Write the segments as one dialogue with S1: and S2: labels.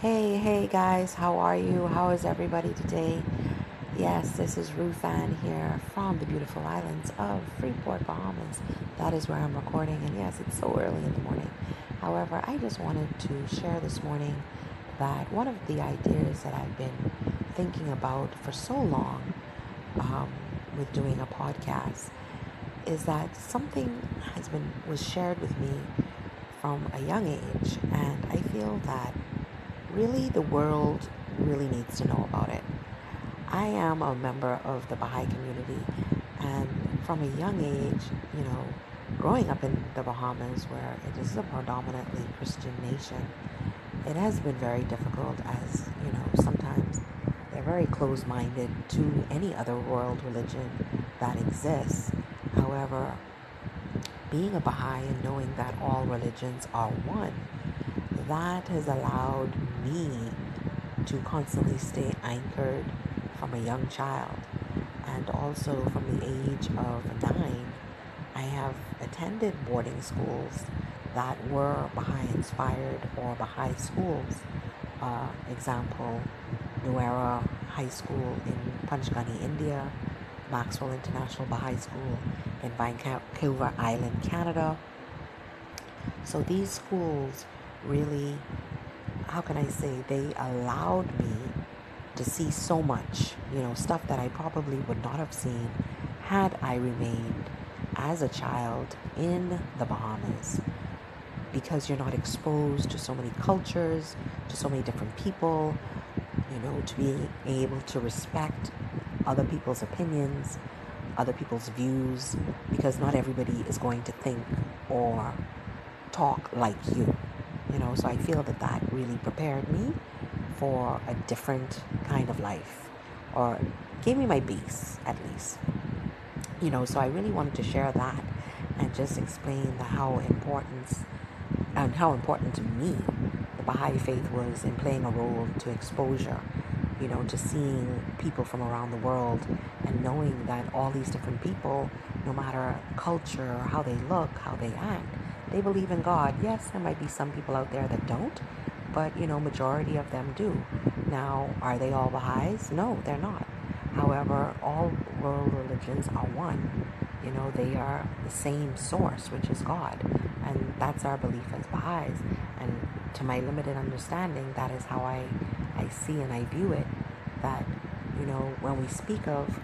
S1: Hey, hey guys, how are you? How is everybody today? Yes, this is Ruth Ann here from the beautiful islands of Freeport, Bahamas. That is where I'm recording, and yes, it's so early in the morning. However, I just wanted to share this morning that one of the ideas that I've been thinking about for so long um, with doing a podcast is that something has been was shared with me from a young age, and I feel that really the world really needs to know about it. I am a member of the Baha'i community, and from a young age, you know, growing up in the Bahamas, where it is a predominantly Christian nation, it has been very difficult as, you know, sometimes they're very close minded to any other world religion that exists. However, being a Baha'i and knowing that all religions are one, that has allowed me to constantly stay anchored from a young child. And also from the age of nine, I have attended boarding schools that were Baha'i inspired or Baha'i schools. Uh, example, New Era High School in Panchgani, India, Maxwell International Baha'i School in Vancouver Island, Canada. So these schools really, how can I say, they allowed me to see so much, you know, stuff that I probably would not have seen had I remained as a child in the Bahamas. Because you're not exposed to so many cultures, to so many different people, you know, to be able to respect other people's opinions, other people's views, because not everybody is going to think or talk like you you know so i feel that that really prepared me for a different kind of life or gave me my base at least. You know so i really wanted to share that and just explain the how important and how important to me the baha'i faith was in playing a role to exposure you know to seeing people from around the world and knowing that all these different people no matter culture how they look how they act they believe in God. Yes, there might be some people out there that don't, but you know, majority of them do. Now, are they all Baha'is? No, they're not. However, all world religions are one. You know, they are the same source, which is God. And that's our belief as Baha'is. And to my limited understanding, that is how I, I see and I view it. That, you know, when we speak of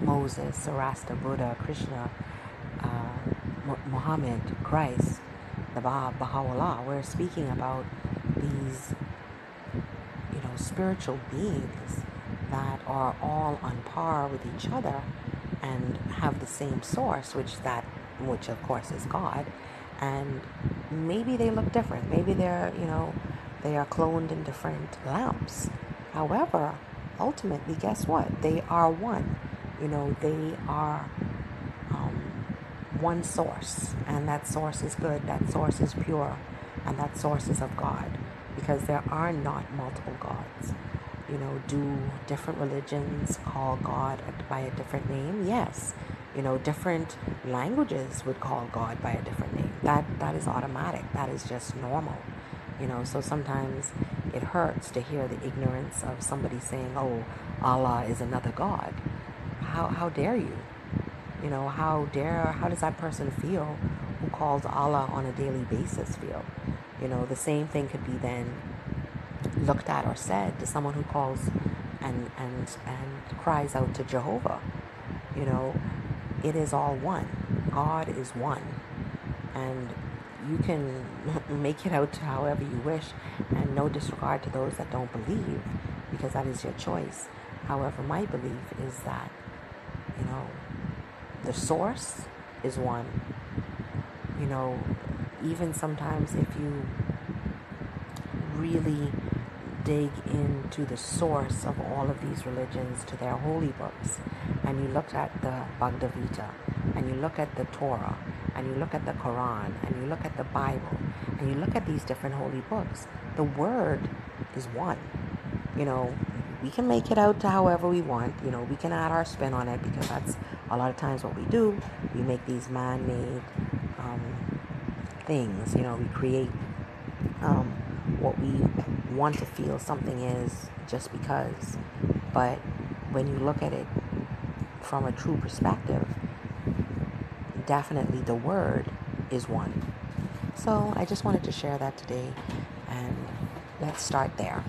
S1: Moses, Sarasta, Buddha, Krishna, uh, Muhammad, Christ, the Baha, Baha'u'llah, we're speaking about these, you know, spiritual beings that are all on par with each other and have the same source, which that, which of course is God. And maybe they look different. Maybe they're, you know, they are cloned in different lamps. However, ultimately, guess what? They are one. You know, they are one source, and that source is good, that source is pure, and that source is of God, because there are not multiple gods. You know, do different religions call God by a different name? Yes. You know, different languages would call God by a different name. That that is automatic. That is just normal. You know, so sometimes it hurts to hear the ignorance of somebody saying, "Oh, Allah is another God." How how dare you? You know, how dare, how does that person feel who calls Allah on a daily basis feel? You know, the same thing could be then looked at or said to someone who calls and, and, and cries out to Jehovah. You know, it is all one. God is one. And you can make it out to however you wish and no disregard to those that don't believe because that is your choice. However, my belief is that, you know, the source is one. You know, even sometimes if you really dig into the source of all of these religions to their holy books and you look at the Bhagavad Gita and you look at the Torah and you look at the Quran and you look at the Bible and you look at these different holy books, the word is one. You know, we can make it out to however we want. You know, we can add our spin on it because that's a lot of times what we do. We make these man made um, things. You know, we create um, what we want to feel something is just because. But when you look at it from a true perspective, definitely the word is one. So I just wanted to share that today, and let's start there.